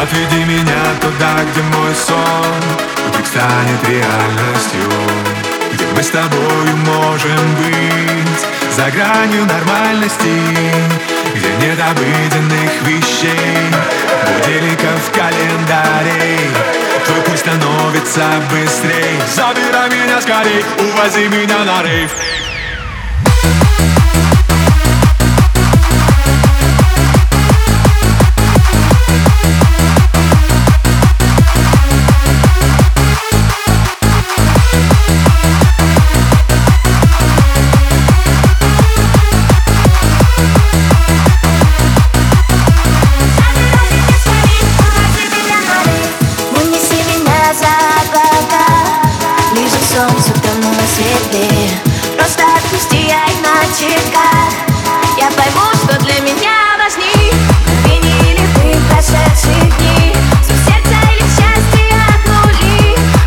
Отведи меня туда, где мой сон Вдруг станет реальностью Где мы с тобою можем быть За гранью нормальности Где нет обыденных вещей Будильников в календаре. Твой пульс становится быстрей. Забирай меня скорей, увози меня на рейв солнцу тону на себе Просто отпусти, я иначека Я пойму, что для меня важней Мгновение или ты прошедшие дни. Звук сердца или счастье от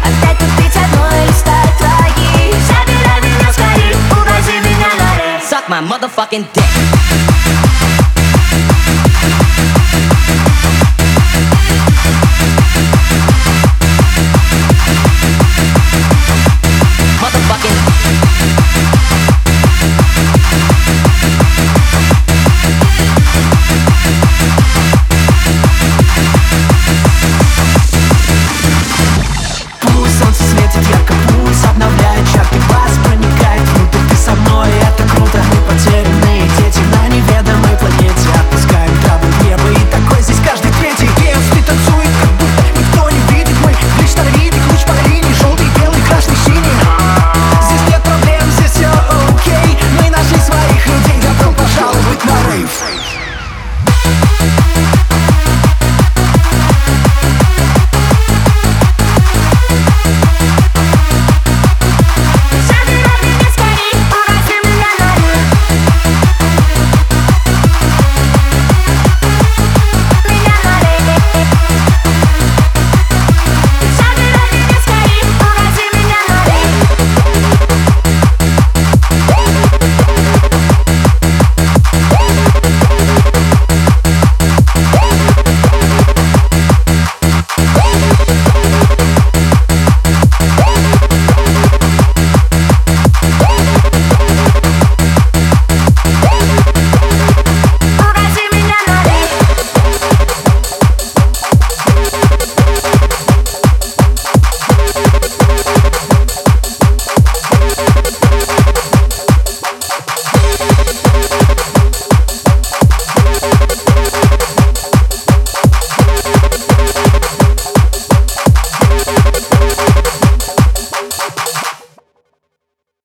Опять купить одной или стать твоей Забирай меня скорей, увози меня на Suck my motherfucking dick